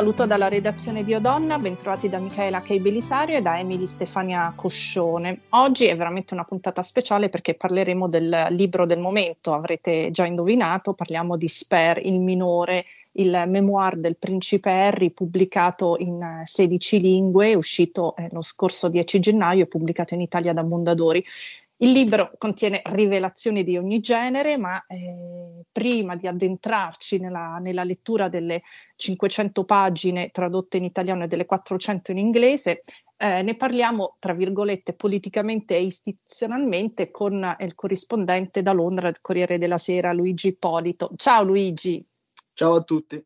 Saluto dalla redazione di Odonna, bentrovati da Michaela Kei Belisario e da Emily Stefania Coscione. Oggi è veramente una puntata speciale perché parleremo del libro del momento, avrete già indovinato, parliamo di Sper, il minore, il memoir del principe Harry pubblicato in 16 lingue, uscito eh, lo scorso 10 gennaio e pubblicato in Italia da Mondadori. Il libro contiene rivelazioni di ogni genere, ma eh, prima di addentrarci nella, nella, lettura delle 500 pagine tradotte in italiano e delle 400 in inglese, eh, ne parliamo, tra virgolette, politicamente e istituzionalmente con il corrispondente da Londra del Corriere della Sera, Luigi Ippolito. Ciao Luigi. Ciao a tutti.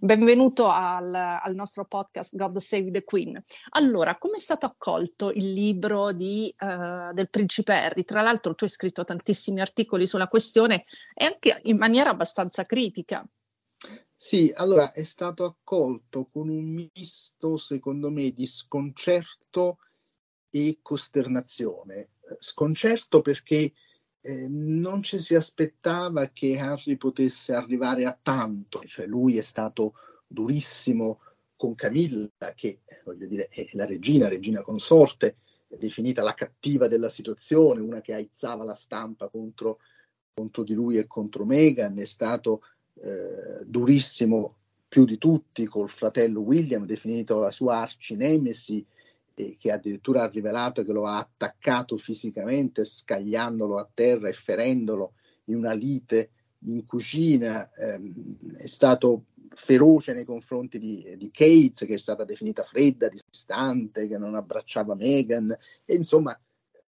Benvenuto al, al, nostro podcast God Save the Queen. Allora, come è stato accolto il libro di, uh, del Principe Harry? Tra l'altro tu hai scritto tantissimi articoli sulla questione e anche in maniera abbastanza critica. Sì, allora è stato accolto con un misto, secondo me, di sconcerto e costernazione. Sconcerto perché eh, non ci si aspettava che Harry potesse arrivare a tanto, cioè lui è stato durissimo con Camilla, che voglio dire è la regina, regina consorte, definita la cattiva della situazione, una che aizzava la stampa contro, contro di lui e contro Meghan, è stato eh, durissimo più di tutti col fratello William, definito la sua arcinemesi, che addirittura ha rivelato che lo ha attaccato fisicamente, scagliandolo a terra e ferendolo in una lite in cucina, ehm, è stato feroce nei confronti di, di, Kate, che è stata definita fredda, distante, che non abbracciava Meghan, e insomma,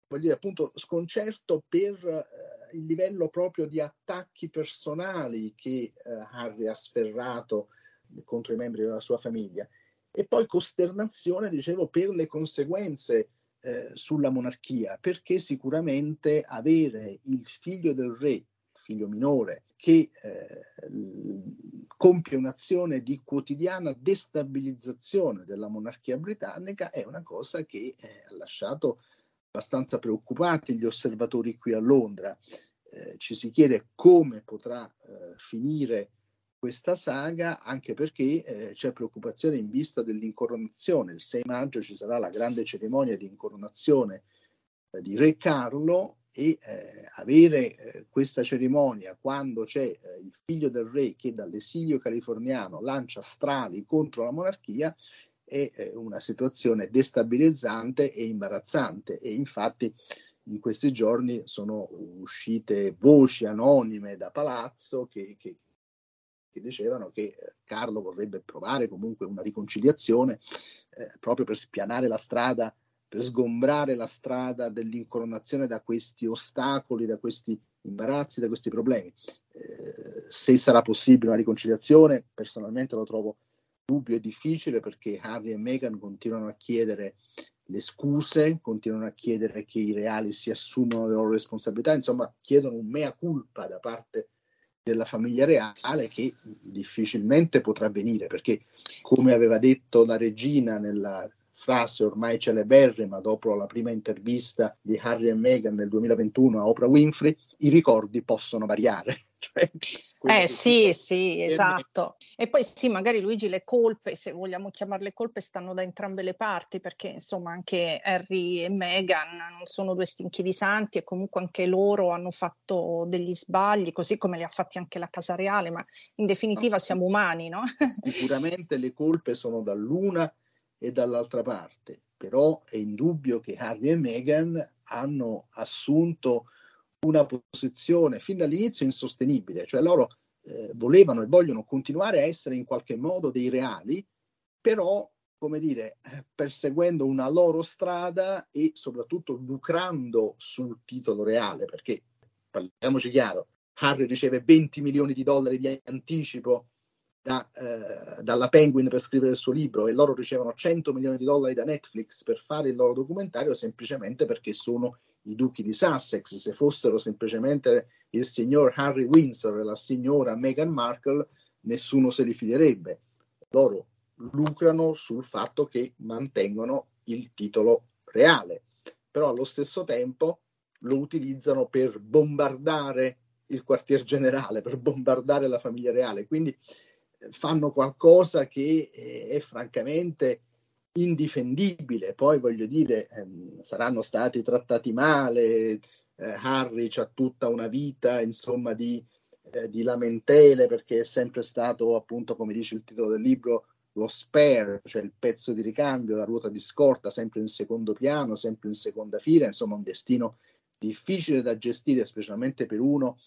voglio dire, appunto, sconcerto per eh, il livello proprio di attacchi personali che eh, Harry ha sferrato contro i membri della sua famiglia e poi costernazione, dicevo, per le conseguenze eh, sulla monarchia, perché sicuramente avere il figlio del re, figlio minore, che eh, compie un'azione di quotidiana destabilizzazione della monarchia britannica è una cosa che eh, ha lasciato abbastanza preoccupati gli osservatori qui a Londra. Eh, ci si chiede come potrà eh, finire questa saga, anche perché eh, c'è preoccupazione in vista dell'incoronazione. Il 6 maggio ci sarà la grande cerimonia di incoronazione eh, di Re Carlo e eh, avere eh, questa cerimonia quando c'è eh, il figlio del re che dall'esilio californiano lancia strali contro la monarchia è eh, una situazione destabilizzante e imbarazzante e infatti in questi giorni sono uscite voci anonime da palazzo che, che, che dicevano che eh, Carlo vorrebbe provare comunque una riconciliazione eh, proprio per spianare la strada, per sgombrare la strada dell'incoronazione da questi ostacoli, da questi imbarazzi, da questi problemi. Eh, se sarà possibile una riconciliazione, personalmente lo trovo dubbio e difficile perché Harry e Meghan continuano a chiedere le scuse, continuano a chiedere che i reali si assumano le loro responsabilità, insomma chiedono un mea culpa da parte della famiglia reale che difficilmente potrà avvenire perché come aveva detto la regina nella frase ormai celeberrima dopo la prima intervista di Harry e Meghan nel 2021 a Oprah Winfrey, i ricordi possono variare. Cioè, eh sì, sì, esatto. E poi sì, magari Luigi le colpe, se vogliamo chiamarle colpe, stanno da entrambe le parti, perché insomma anche Harry e Meghan non sono due stinchi di santi e comunque anche loro hanno fatto degli sbagli, così come li ha fatti anche la Casa Reale, ma in definitiva siamo umani, no? Sicuramente le colpe sono dall'una e dall'altra parte, però è indubbio che Harry e Meghan hanno assunto una posizione fin dall'inizio insostenibile, cioè loro eh, volevano e vogliono continuare a essere in qualche modo dei reali, però, come dire, perseguendo una loro strada e soprattutto lucrando sul titolo reale, perché parliamoci chiaro, Harry riceve 20 milioni di dollari di anticipo da, eh, dalla Penguin per scrivere il suo libro e loro ricevono 100 milioni di dollari da Netflix per fare il loro documentario semplicemente perché sono i duchi di Sussex. Se fossero semplicemente il signor Harry Windsor e la signora Meghan Markle, nessuno se li fiderebbe. Loro lucrano sul fatto che mantengono il titolo reale, però allo stesso tempo lo utilizzano per bombardare il quartier generale, per bombardare la famiglia reale. Quindi fanno qualcosa che è, è francamente indifendibile. Poi voglio dire, ehm, saranno stati trattati male, eh, Harry ha tutta una vita, insomma, di, eh, di, lamentele perché è sempre stato, appunto, come dice il titolo del libro, lo spare, cioè il pezzo di ricambio, la ruota di scorta, sempre in secondo piano, sempre in seconda fila, insomma, un destino difficile da gestire, specialmente per uno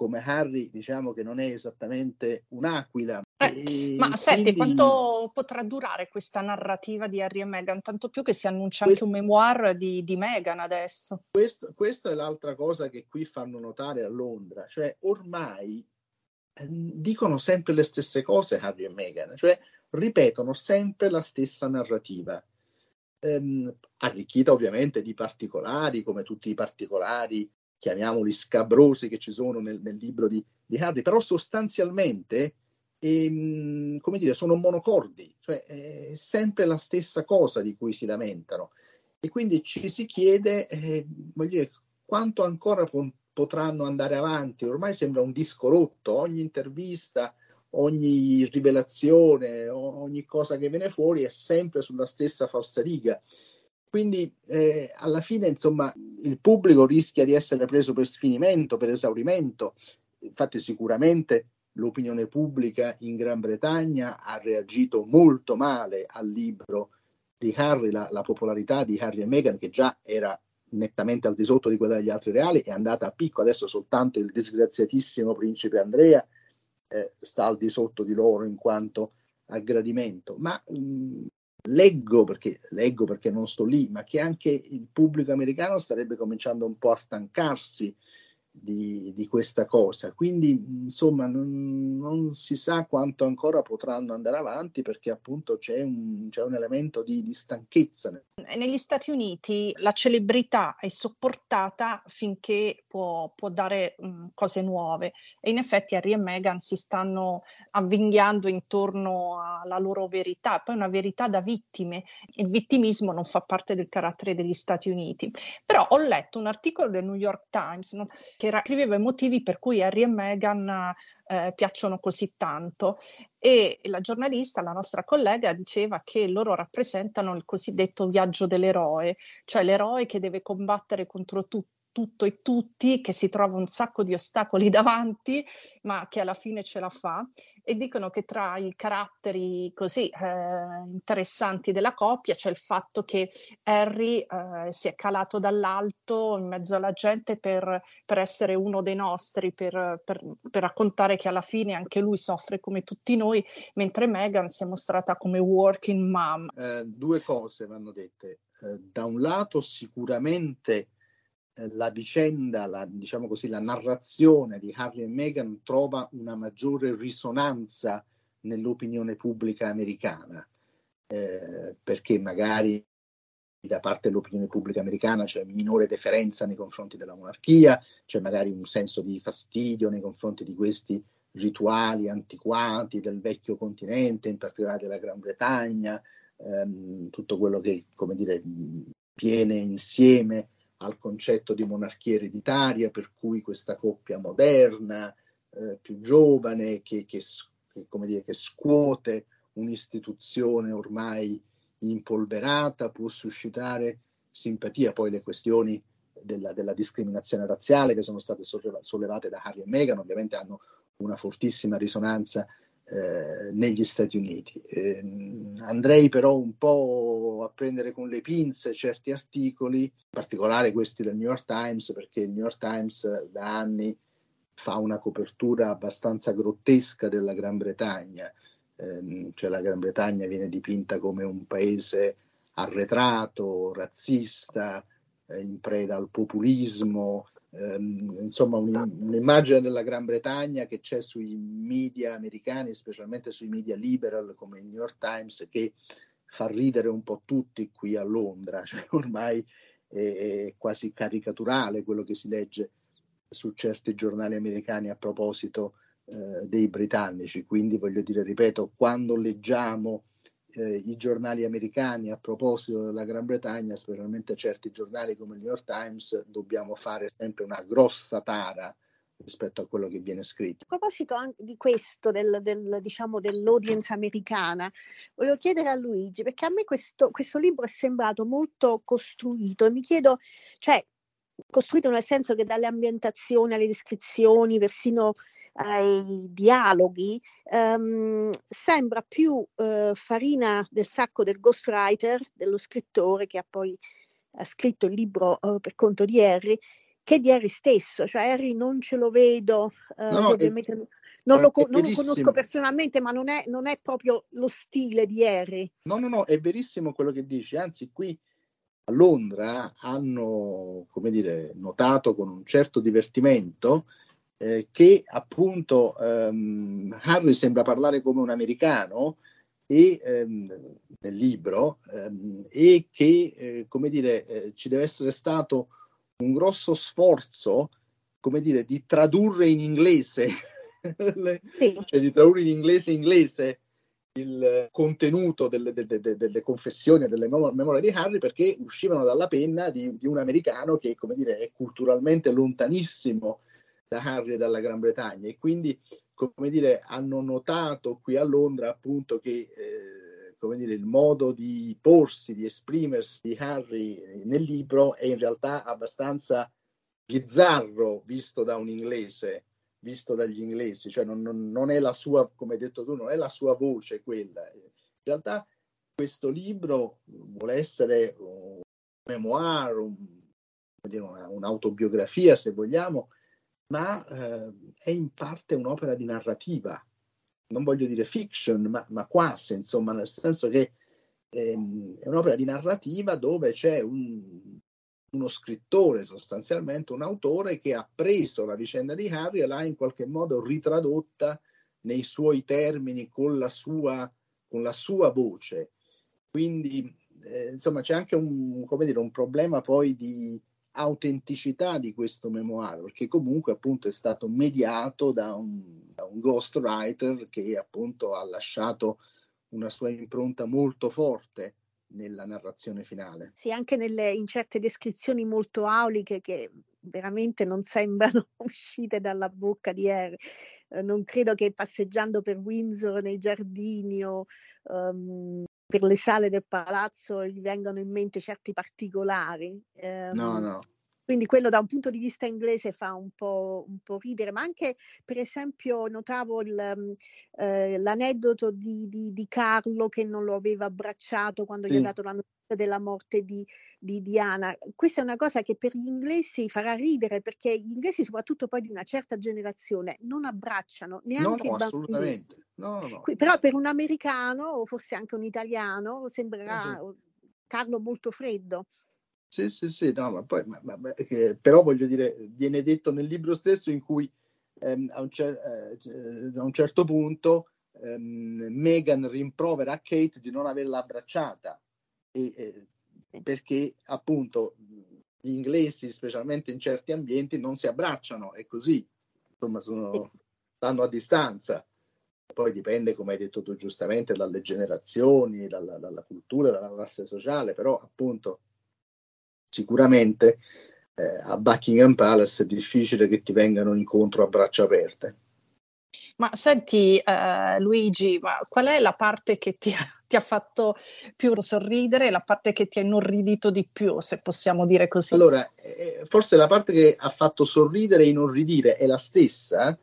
come Harry, diciamo che non è esattamente un'aquila. Eh, ma senti, quanto potrà durare questa narrativa di Harry e Meghan? Tanto più che si annuncia questo, anche un memoir di, di Meghan adesso. Questo, questa è l'altra cosa che qui fanno notare a Londra, cioè ormai eh, dicono sempre le stesse cose Harry e Meghan, cioè ripetono sempre la stessa narrativa. Ehm, arricchita ovviamente di particolari, come tutti i particolari chiamiamoli scabrosi che ci sono nel, nel libro di, di, Harry, però sostanzialmente ehm, come dire, sono monocordi, cioè è sempre la stessa cosa di cui si lamentano. E quindi ci si chiede eh, dire, quanto ancora po- potranno andare avanti. Ormai sembra un disco rotto, ogni intervista, ogni rivelazione, ogni cosa che viene fuori è sempre sulla stessa falsariga. Quindi eh, alla fine, insomma, il pubblico rischia di essere preso per sfinimento, per esaurimento. Infatti, sicuramente l'opinione pubblica in Gran Bretagna ha reagito molto male al libro di Harry, la, la popolarità di Harry e Meghan, che già era nettamente al di sotto di quella degli altri reali, è andata a picco. Adesso soltanto il disgraziatissimo principe Andrea eh, sta al di sotto di loro in quanto a gradimento. Ma mh, leggo perché, leggo perché non sto lì, ma che anche il pubblico americano starebbe cominciando un po' a stancarsi di, di questa cosa. Quindi, insomma, non, non, si sa quanto ancora potranno andare avanti perché appunto c'è un, c'è un elemento di, di, stanchezza. Negli Stati Uniti la celebrità è sopportata finché può, può dare um, cose nuove e in effetti Harry e Meghan si stanno avvinghiando intorno alla loro verità, poi una verità da vittime. Il vittimismo non fa parte del carattere degli Stati Uniti. Però ho letto un articolo del New York Times no, che scriveva i motivi per cui Harry e Meghan eh, piacciono così tanto. E la giornalista, la nostra collega, diceva che loro rappresentano il cosiddetto viaggio dell'eroe, cioè l'eroe che deve combattere contro tutti tutto e tutti, che si trova un sacco di ostacoli davanti, ma che alla fine ce la fa. E dicono che tra i caratteri così eh, interessanti della coppia c'è il fatto che Harry eh, si è calato dall'alto in mezzo alla gente per, per essere uno dei nostri, per, per, per, raccontare che alla fine anche lui soffre come tutti noi, mentre Meghan si è mostrata come working mom. Eh, due cose vanno dette. Eh, da un lato sicuramente la vicenda, la, diciamo così, la narrazione di Harry e Meghan trova una maggiore risonanza nell'opinione pubblica americana, eh, perché magari da parte dell'opinione pubblica americana c'è minore deferenza nei confronti della monarchia, c'è magari un senso di fastidio nei confronti di questi rituali antiquati del vecchio continente, in particolare della Gran Bretagna, ehm, tutto quello che, come dire, viene insieme al concetto di monarchia ereditaria, per cui questa coppia moderna, eh, più giovane, che, che, che, dire, che scuote un'istituzione ormai impolverata, può suscitare simpatia. Poi le questioni della, della discriminazione razziale che sono state sollevate da Harry e Meghan ovviamente hanno una fortissima risonanza eh, negli Stati Uniti. Eh, andrei però un po' a prendere con le pinze certi articoli, in particolare questi del New York Times, perché il New York Times da anni fa una copertura abbastanza grottesca della Gran Bretagna, eh, cioè la Gran Bretagna viene dipinta come un paese arretrato, razzista, eh, in preda al populismo, ehm, insomma un, un'immagine della Gran Bretagna che c'è sui media americani, specialmente sui media liberal come il New York Times, che fa ridere un po' tutti qui a Londra, cioè, ormai è, è quasi caricaturale quello che si legge su certi giornali americani a proposito eh, dei britannici. Quindi voglio dire, ripeto, quando leggiamo eh, i giornali americani a proposito della Gran Bretagna, specialmente certi giornali come il New York Times, dobbiamo fare sempre una grossa tara rispetto a quello che viene scritto. A proposito anche di questo, del, del, diciamo, dell'audience americana, volevo chiedere a Luigi, perché a me questo, questo libro è sembrato molto costruito e mi chiedo, cioè, costruito nel senso che dalle ambientazioni alle descrizioni, persino ai dialoghi, um, sembra più uh, farina del sacco del ghostwriter, dello scrittore che ha poi ha scritto il libro uh, per conto di Harry, che di Harry stesso, cioè Harry non ce lo vedo, no, no, ovviamente è, non, lo, non lo, conosco personalmente, ma non è, non è, proprio lo stile di Harry. No, no, no, è verissimo quello che dici, anzi qui a Londra hanno, come dire, notato con un certo divertimento eh, che appunto ehm, Harry sembra parlare come un americano e, ehm, nel libro ehm, e che, eh, come dire, eh, ci deve essere stato un grosso sforzo, come dire, di tradurre in inglese, le, sì. cioè di tradurre in inglese inglese il contenuto delle, delle, delle, delle confessioni e delle memorie di Harry perché uscivano dalla penna di, di, un americano che, come dire, è culturalmente lontanissimo da Harry e dalla Gran Bretagna e quindi, come dire, hanno notato qui a Londra appunto che eh, come dire, il modo di porsi, di esprimersi di Harry nel libro è in realtà abbastanza bizzarro visto da un inglese, visto dagli inglesi, cioè non, non, non, è la sua, come hai detto tu, non è la sua voce quella. In realtà questo libro vuole essere un memoir, un, una, un'autobiografia se vogliamo, ma eh, è in parte un'opera di narrativa non voglio dire fiction, ma, ma quasi, insomma, nel senso che ehm, è un'opera di narrativa dove c'è un, uno scrittore, sostanzialmente un autore, che ha preso la vicenda di Harry e l'ha in qualche modo ritradotta nei suoi termini con la sua, con la sua voce. Quindi, eh, insomma, c'è anche un, dire, un problema poi di autenticità di questo memoir, perché comunque appunto è stato mediato da un, da un ghostwriter che appunto ha lasciato una sua impronta molto forte nella narrazione finale. Sì, anche nelle, in certe descrizioni molto auliche che veramente non sembrano uscite dalla bocca di Harry. Eh, non credo che passeggiando per Windsor nei giardini o um, per le sale del palazzo gli vengano in mente certi particolari. Eh, no, no. Quindi quello da un punto di vista inglese fa un po', un po ridere, ma anche per esempio notavo il, mm, eh, l'aneddoto di, di, di, Carlo che non lo aveva abbracciato quando sì. gli ha dato la notizia della morte di, di, Diana. Questa è una cosa che per gli inglesi farà ridere perché gli inglesi, soprattutto poi di una certa generazione, non abbracciano neanche no, no, assolutamente. No, no. Però per un americano o forse anche un italiano sembrerà sì. Carlo molto freddo. Sì, sì, sì, no, ma poi, ma, ma, eh, però voglio dire, viene detto nel libro stesso in cui ehm, a, un cer- eh, a, un certo punto ehm, Meghan rimprovera a Kate di non averla abbracciata e, eh, perché appunto gli inglesi, specialmente in certi ambienti, non si abbracciano e così, insomma, sono, stanno a distanza. Poi dipende, come hai detto tu giustamente, dalle generazioni, dalla, dalla cultura, dalla classe sociale, però appunto sicuramente eh, a Buckingham Palace è difficile che ti vengano incontro a braccia aperte. Ma senti eh, Luigi, ma qual è la parte che ti ha, ti ha fatto più sorridere la parte che ti ha inorridito di più, se possiamo dire così? Allora, eh, forse la parte che ha fatto sorridere e inorridire è la stessa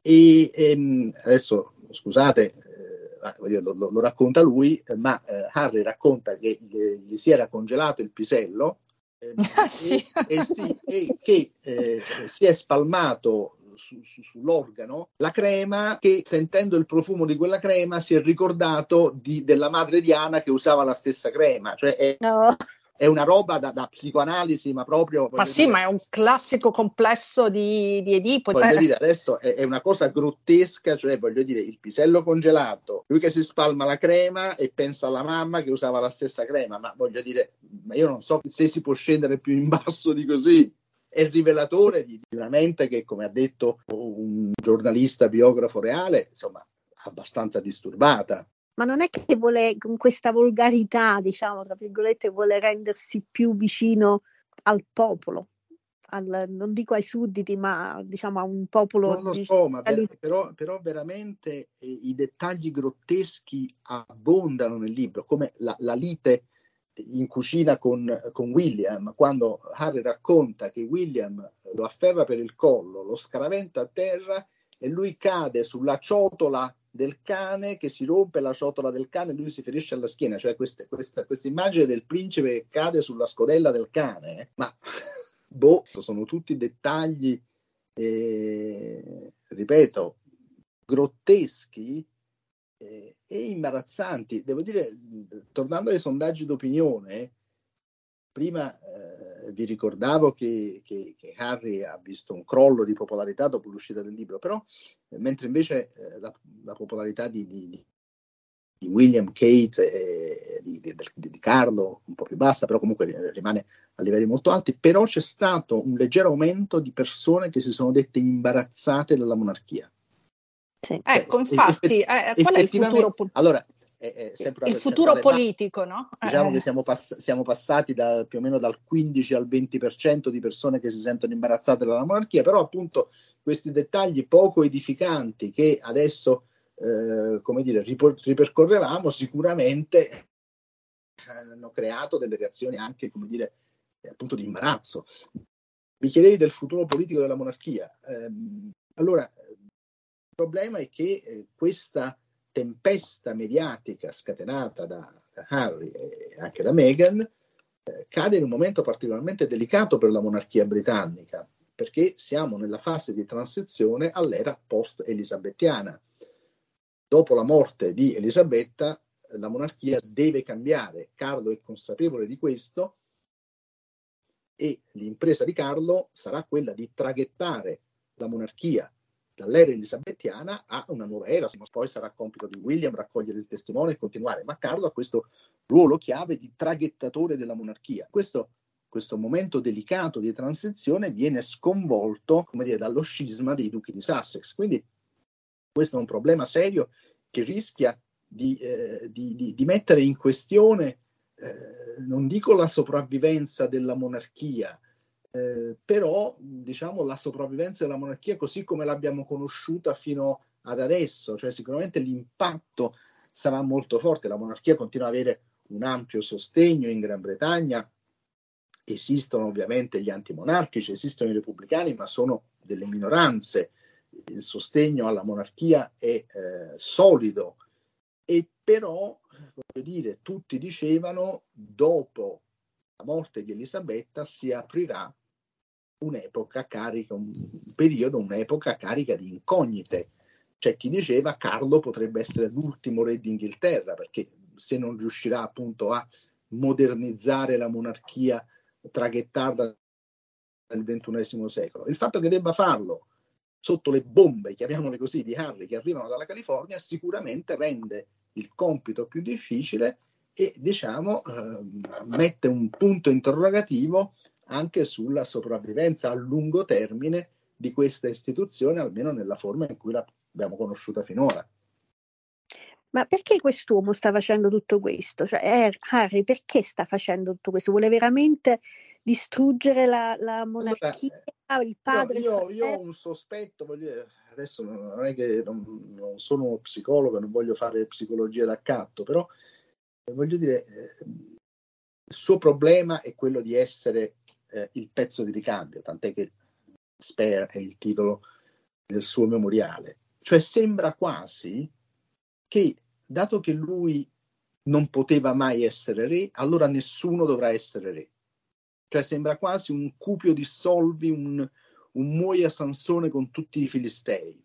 e ehm, adesso scusate, eh, lo, lo, lo, racconta lui, ma eh, Harry racconta che gli si era congelato il pisello eh, ah, sì. e, e, sì, e, che eh, si è spalmato su, su, sull'organo la crema che sentendo il profumo di quella crema si è ricordato di, della madre Diana che usava la stessa crema cioè è, no è una roba da, da psicoanalisi, ma proprio. Ma sì, dire, ma è un classico complesso di, di Edipo. Voglio dire, adesso è, è, una cosa grottesca, cioè voglio dire, il pisello congelato, lui che si spalma la crema e pensa alla mamma che usava la stessa crema, ma voglio dire, ma io non so se si può scendere più in basso di così. È rivelatore di, di una mente che, come ha detto un giornalista biografo reale, insomma, abbastanza disturbata ma non è che vuole con questa volgarità, diciamo, tra virgolette, vuole rendersi più vicino al popolo, al, non dico ai sudditi, ma diciamo a un popolo. Non lo so, ma ver- però, però, veramente eh, i dettagli grotteschi abbondano nel libro, come la, la lite in cucina con, con, William, quando Harry racconta che William lo afferra per il collo, lo scaraventa a terra e lui cade sulla ciotola del cane che si rompe la ciotola del cane e lui si ferisce alla schiena, cioè questa, questa, questa immagine del principe che cade sulla scodella del cane, eh? ma boh, sono tutti dettagli, eh, ripeto, grotteschi eh, e imbarazzanti. Devo dire, tornando ai sondaggi d'opinione, prima eh, vi ricordavo che, che, che, Harry ha visto un crollo di popolarità dopo l'uscita del libro, però eh, mentre invece eh, la, la, popolarità di, di, di William, Kate e di, di, Carlo un po' più bassa, però comunque rimane a livelli molto alti, però c'è stato un leggero aumento di persone che si sono dette imbarazzate dalla monarchia. Sì. Cioè, ecco, infatti, effett- eh, qual è il futuro? Allora, è, è il futuro politico, no? Diciamo eh. che siamo, pass- siamo passati da, più o meno dal 15 al 20% di persone che si sentono imbarazzate dalla monarchia, però appunto questi dettagli poco edificanti che adesso, eh, come dire, ripor- ripercorrevamo, sicuramente hanno creato delle reazioni anche, come dire, appunto di imbarazzo. Mi chiedevi del futuro politico della monarchia. Eh, allora, problema è che eh, questa tempesta mediatica scatenata da, Harry e anche da Meghan eh, cade in un momento particolarmente delicato per la monarchia britannica, perché siamo nella fase di transizione all'era post-elisabettiana. Dopo la morte di Elisabetta, la monarchia deve cambiare. Carlo è consapevole di questo e l'impresa di Carlo sarà quella di traghettare la monarchia dall'era elisabettiana a una nuova era, poi sarà compito di William raccogliere il testimone e continuare, ma Carlo ha questo ruolo chiave di traghettatore della monarchia. Questo, questo momento delicato di transizione viene sconvolto dire, dallo scisma dei duchi di Sussex, quindi questo è un problema serio che rischia di, eh, di, di, di mettere in questione, eh, non dico la sopravvivenza della monarchia, eh, però diciamo la sopravvivenza della monarchia così come l'abbiamo conosciuta fino ad adesso, cioè sicuramente l'impatto sarà molto forte, la monarchia continua ad avere un ampio sostegno in Gran Bretagna, esistono ovviamente gli antimonarchici, esistono i repubblicani, ma sono delle minoranze, il sostegno alla monarchia è eh, solido. E però, voglio dire, tutti dicevano dopo la morte di Elisabetta si aprirà un'epoca carica, un periodo, un'epoca carica di incognite. C'è chi diceva Carlo potrebbe essere l'ultimo re d'Inghilterra, perché se non riuscirà appunto a modernizzare la monarchia traghettarda del XXI secolo. Il fatto che debba farlo sotto le bombe, chiamiamole così, di Harry che arrivano dalla California, sicuramente rende il compito più difficile e diciamo eh, mette un punto interrogativo anche sulla sopravvivenza a lungo termine di questa istituzione, almeno nella forma in cui l'abbiamo conosciuta finora. Ma perché quest'uomo sta facendo tutto questo? Cioè, Harry, perché sta facendo tutto questo? Vuole veramente distruggere la, la monarchia? Allora, il padre? Io, io, ho un sospetto, voglio, adesso non è che non, non sono psicologo, non voglio fare psicologia d'accatto, però eh, voglio dire, eh, il suo problema è quello di essere eh, il pezzo di ricambio, tant'è che Spare è il titolo del suo memoriale. Cioè sembra quasi che, dato che lui non poteva mai essere re, allora nessuno dovrà essere re. Cioè sembra quasi un cupio di solvi, un, un muoia Sansone con tutti i filistei.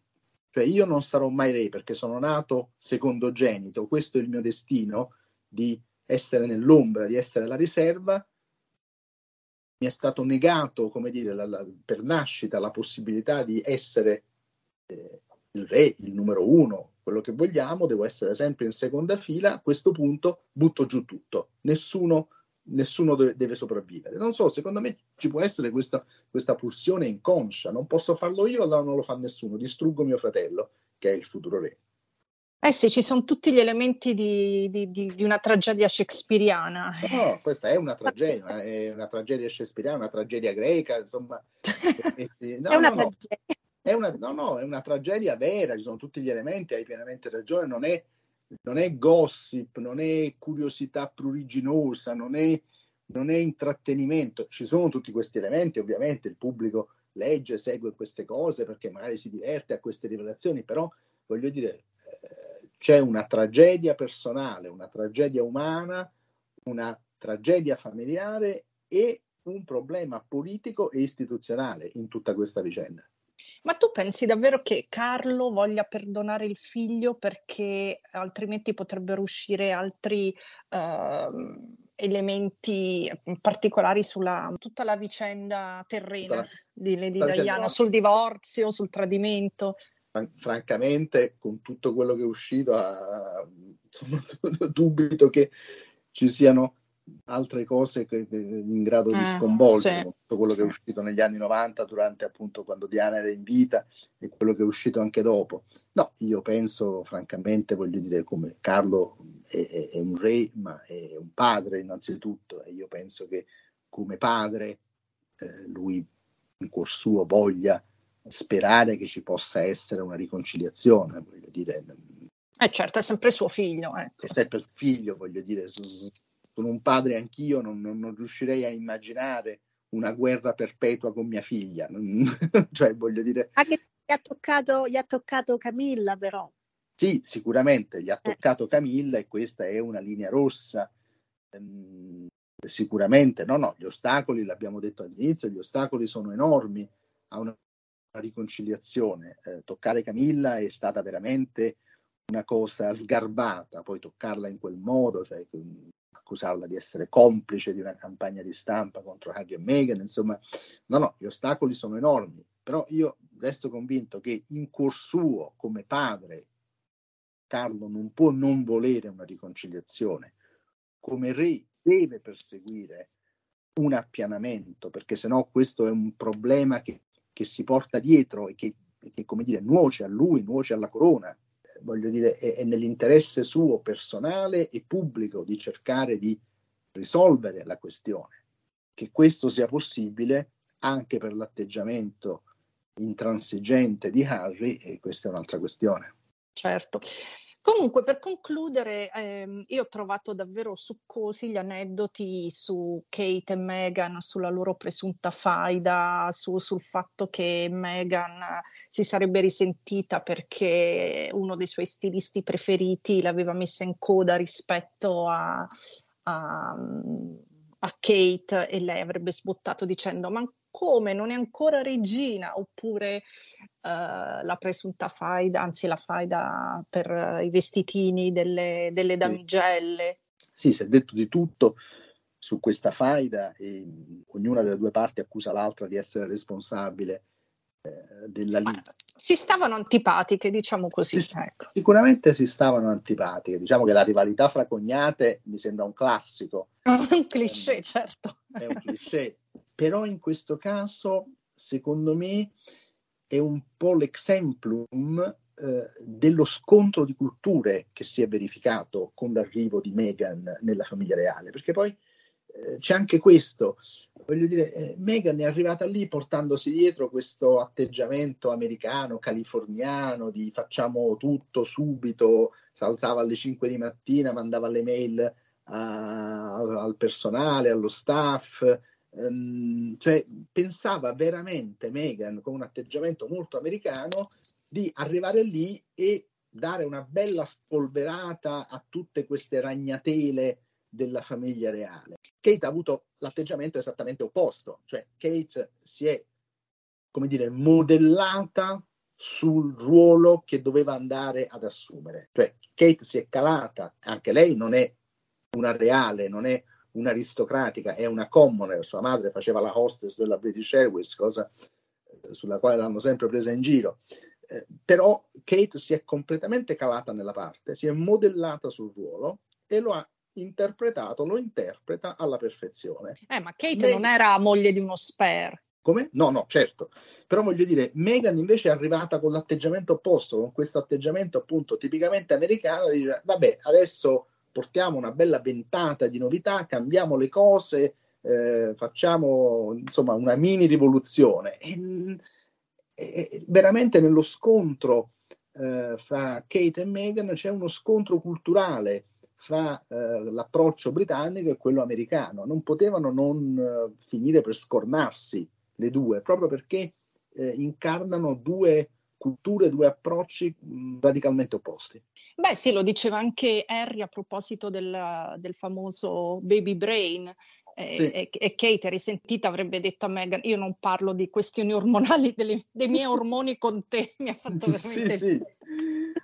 Cioè io non sarò mai re perché sono nato secondogenito, questo è il mio destino di essere nell'ombra, di essere la riserva, mi è stato negato, come dire, la, la, per nascita la possibilità di essere eh, il re, il numero uno, quello che vogliamo, devo essere sempre in seconda fila, a questo punto butto giù tutto, nessuno, nessuno deve, deve sopravvivere. Non so, secondo me ci può essere questa, questa pulsione inconscia, non posso farlo io, allora non lo fa nessuno, distruggo mio fratello, che è il futuro re. Eh sì, ci sono tutti gli elementi di, di, di, di una tragedia shakespeariana. No, questa è una tragedia, è una tragedia shakespeariana, una tragedia greca, insomma. no, è una no, tragedia. È una, no, no, è una tragedia vera, ci sono tutti gli elementi, hai pienamente ragione, non è, non è gossip, non è curiosità pruriginosa, non è, non è intrattenimento, ci sono tutti questi elementi, ovviamente il pubblico legge, segue queste cose perché magari si diverte a queste rivelazioni, però voglio dire, c'è una tragedia personale, una tragedia umana, una tragedia familiare e un problema politico e istituzionale in tutta questa vicenda. Ma tu pensi davvero che Carlo voglia perdonare il figlio perché altrimenti potrebbero uscire altri uh, elementi particolari sulla tutta la vicenda terrena la, di Lady Diana, sul divorzio, sul tradimento? Francamente, con tutto quello che è uscito, uh, insomma, dubito che ci siano altre cose che, che, in grado di eh, sconvolgere, sì, tutto quello sì. che è uscito negli anni 90 durante appunto quando Diana era in vita e quello che è uscito anche dopo. No, io penso francamente, voglio dire, come Carlo è, è un re, ma è un padre innanzitutto e io penso che come padre eh, lui in cuor suo voglia sperare che ci possa essere una riconciliazione, voglio dire. Eh certo, è sempre suo figlio. Ecco. È sempre suo figlio, voglio dire, con un padre anch'io non, non, non, riuscirei a immaginare una guerra perpetua con mia figlia. cioè, voglio dire... Anche gli ha, toccato, gli ha toccato Camilla, però. Sì, sicuramente gli ha eh. toccato Camilla e questa è una linea rossa. Ehm, sicuramente, no, no, gli ostacoli, l'abbiamo detto all'inizio, gli ostacoli sono enormi a una riconciliazione. Eh, toccare Camilla è stata veramente una cosa sgarbata, poi toccarla in quel modo, cioè accusarla di essere complice di una campagna di stampa contro Harry e Meghan, insomma, no, no, gli ostacoli sono enormi, però io resto convinto che in cuor suo, come padre, Carlo non può non volere una riconciliazione, come re deve perseguire un appianamento, perché sennò questo è un problema che, che si porta dietro e che, che, come dire, nuoce a lui, nuoce alla corona, voglio dire, è, è nell'interesse suo personale e pubblico di cercare di risolvere la questione. Che questo sia possibile anche per l'atteggiamento intransigente di Harry, e questa è un'altra questione. Certo. Comunque, per concludere, ehm, io ho trovato davvero succosi gli aneddoti su Kate e Meghan, sulla loro presunta faida, su, sul fatto che Meghan si sarebbe risentita perché uno dei suoi stilisti preferiti l'aveva messa in coda rispetto a, a, a Kate e lei avrebbe sbottato dicendo ma come non è ancora regina, oppure uh, la presunta faida, anzi la faida per uh, i vestitini delle, delle damigelle. Sì, si è detto di tutto su questa faida e ognuna delle due parti accusa l'altra di essere responsabile eh, della lite. Si stavano antipatiche, diciamo così. Si, ecco. Sicuramente si stavano antipatiche. Diciamo che la rivalità fra cognate mi sembra un classico. un cliché, eh, certo. È un cliché però in questo caso, secondo me, è un po' l'exemplum eh, dello scontro di culture che si è verificato con l'arrivo di Meghan nella famiglia reale, perché poi eh, c'è anche questo, voglio dire, eh, Meghan è arrivata lì portandosi dietro questo atteggiamento americano, californiano, di facciamo tutto subito, si alzava alle 5 di mattina, mandava le mail a, al personale, allo staff, Um, cioè, pensava veramente Meghan con un atteggiamento molto americano di arrivare lì e dare una bella spolverata a tutte queste ragnatele della famiglia reale. Kate ha avuto l'atteggiamento esattamente opposto, cioè Kate si è, come dire, modellata sul ruolo che doveva andare ad assumere. Cioè Kate si è calata, anche lei non è una reale, non è un'aristocratica e una commoner, sua madre faceva la hostess della British Airways, cosa eh, sulla quale l'hanno sempre presa in giro. Eh, però Kate si è completamente calata nella parte, si è modellata sul ruolo e lo ha interpretato, lo interpreta alla perfezione. Eh, ma Kate Lei... non era moglie di uno spare. Come? No, no, certo. Però voglio dire, Meghan invece è arrivata con l'atteggiamento opposto, con questo atteggiamento appunto tipicamente americano di dire, vabbè, adesso portiamo una bella ventata di novità, cambiamo le cose, eh, facciamo insomma una mini rivoluzione. E, e, veramente nello scontro eh, fra Kate e Meghan c'è uno scontro culturale fra eh, l'approccio britannico e quello americano. Non potevano non eh, finire per scornarsi le due, proprio perché eh, incarnano due culture, due approcci radicalmente opposti. Beh, sì, lo diceva anche Harry a proposito del, del famoso baby brain, sì. e, e, Kate risentita avrebbe detto a Meghan io non parlo di questioni ormonali delle, dei miei ormoni con te mi ha fatto veramente sì, sì.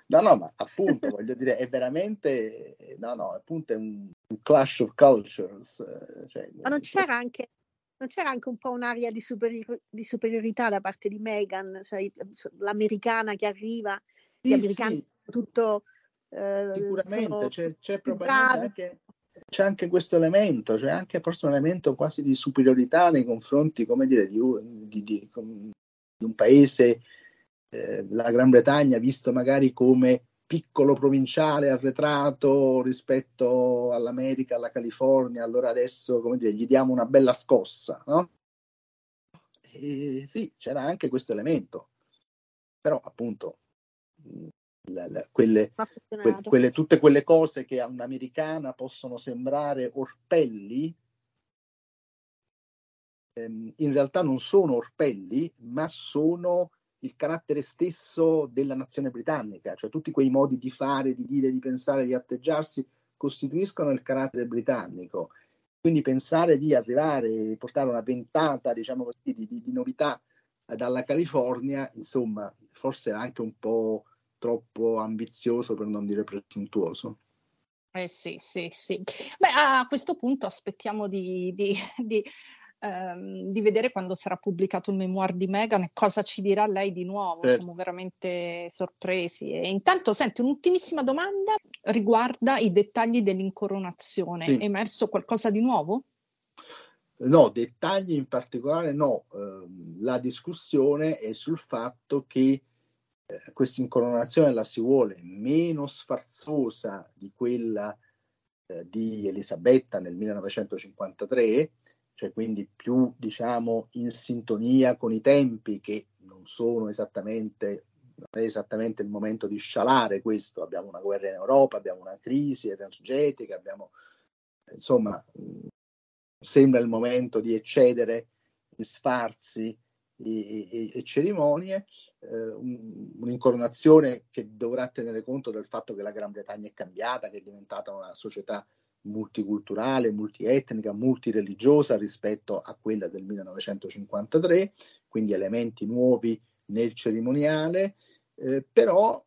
no no ma appunto voglio dire è veramente no no appunto è un, un clash of cultures eh, cioè, ma non c'era anche non c'era anche un po' un'aria di, superior- di superiorità da parte di Meghan, cioè, l'americana che arriva, gli sì, americani sì. tutto... Eh, Sicuramente, c'è, c'è probabilmente anche, c'è anche questo elemento, c'è anche forse un elemento quasi di superiorità nei confronti, come dire, di, di, di, di un paese, eh, la Gran Bretagna, visto magari come piccolo provinciale arretrato rispetto all'America, alla California, allora adesso, come dire, gli diamo una bella scossa, no? E sì, c'era anche questo elemento, però appunto la, la, quelle, que, quelle, tutte quelle cose che a un'americana possono sembrare orpelli, ehm, in realtà non sono orpelli, ma sono il carattere stesso della nazione britannica, cioè tutti quei modi di fare, di dire, di pensare, di atteggiarsi costituiscono il carattere britannico. Quindi pensare di arrivare, portare una ventata, diciamo così, di, di, di novità dalla California, insomma, forse era anche un po' troppo ambizioso per non dire presuntuoso. Eh sì, sì, sì. Beh, a questo punto aspettiamo di, di, di, ehm, di, vedere quando sarà pubblicato il memoir di Meghan e cosa ci dirà lei di nuovo. Certo. Siamo veramente sorpresi. E intanto, senti, un'ultimissima domanda riguarda i dettagli dell'incoronazione. Sì. È emerso qualcosa di nuovo? No, dettagli in particolare no. Eh, la discussione è sul fatto che eh, questa incoronazione la si vuole meno sfarzosa di quella eh, di Elisabetta nel 1953, cioè quindi più diciamo in sintonia con i tempi che non sono esattamente non è esattamente il momento di scialare questo, abbiamo una guerra in Europa, abbiamo una crisi energetica, abbiamo insomma sembra il momento di eccedere in sfarzi e, e, e cerimonie, eh, un, un'incoronazione che dovrà tenere conto del fatto che la Gran Bretagna è cambiata, che è diventata una società multiculturale, multietnica, multireligiosa rispetto a quella del 1953, quindi elementi nuovi nel cerimoniale, eh, però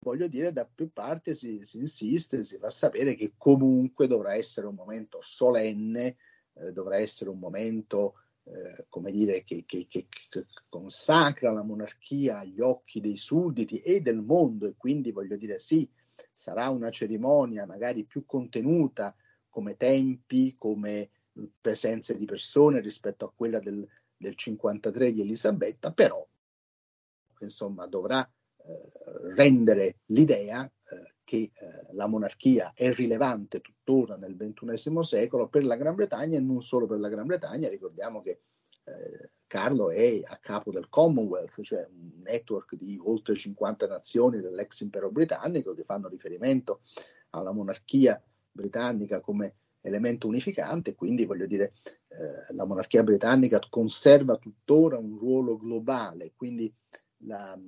voglio dire da più parti si, si, insiste, si fa sapere che comunque dovrà essere un momento solenne, eh, dovrà essere un momento eh, come dire, che, che, che, che, consacra la monarchia agli occhi dei sudditi e del mondo. E quindi voglio dire sì, sarà una cerimonia magari più contenuta come tempi, come presenze di persone rispetto a quella del, del 53 di Elisabetta, però insomma dovrà eh, rendere l'idea eh, che eh, la monarchia è rilevante tuttora nel XXI secolo per la Gran Bretagna e non solo per la Gran Bretagna. Ricordiamo che Carlo è a capo del Commonwealth, cioè un network di oltre 50 nazioni dell'ex impero britannico che fanno riferimento alla monarchia britannica come elemento unificante, quindi voglio dire eh, la monarchia britannica conserva tuttora un ruolo globale, quindi la,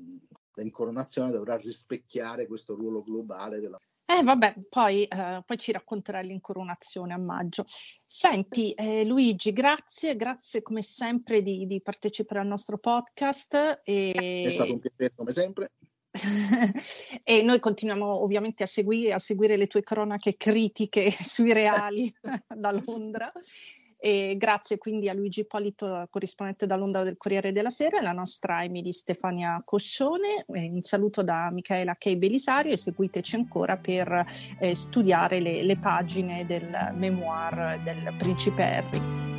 l'incoronazione dovrà rispecchiare questo ruolo globale della eh vabbè, poi, eh, poi ci racconterai l'incoronazione a maggio. Senti, eh, Luigi, grazie, grazie come sempre di, di, partecipare al nostro podcast. E... È stato un piacere come sempre. e noi continuiamo ovviamente a seguire, a seguire le tue cronache critiche sui reali da Londra. E grazie quindi a Luigi Ippolito, corrispondente da Londra del Corriere della Sera, e alla nostra Emily Stefania Coscione. un saluto da Michaela Kei Belisario e seguiteci ancora per eh, studiare le, le pagine del memoir del principe Harry.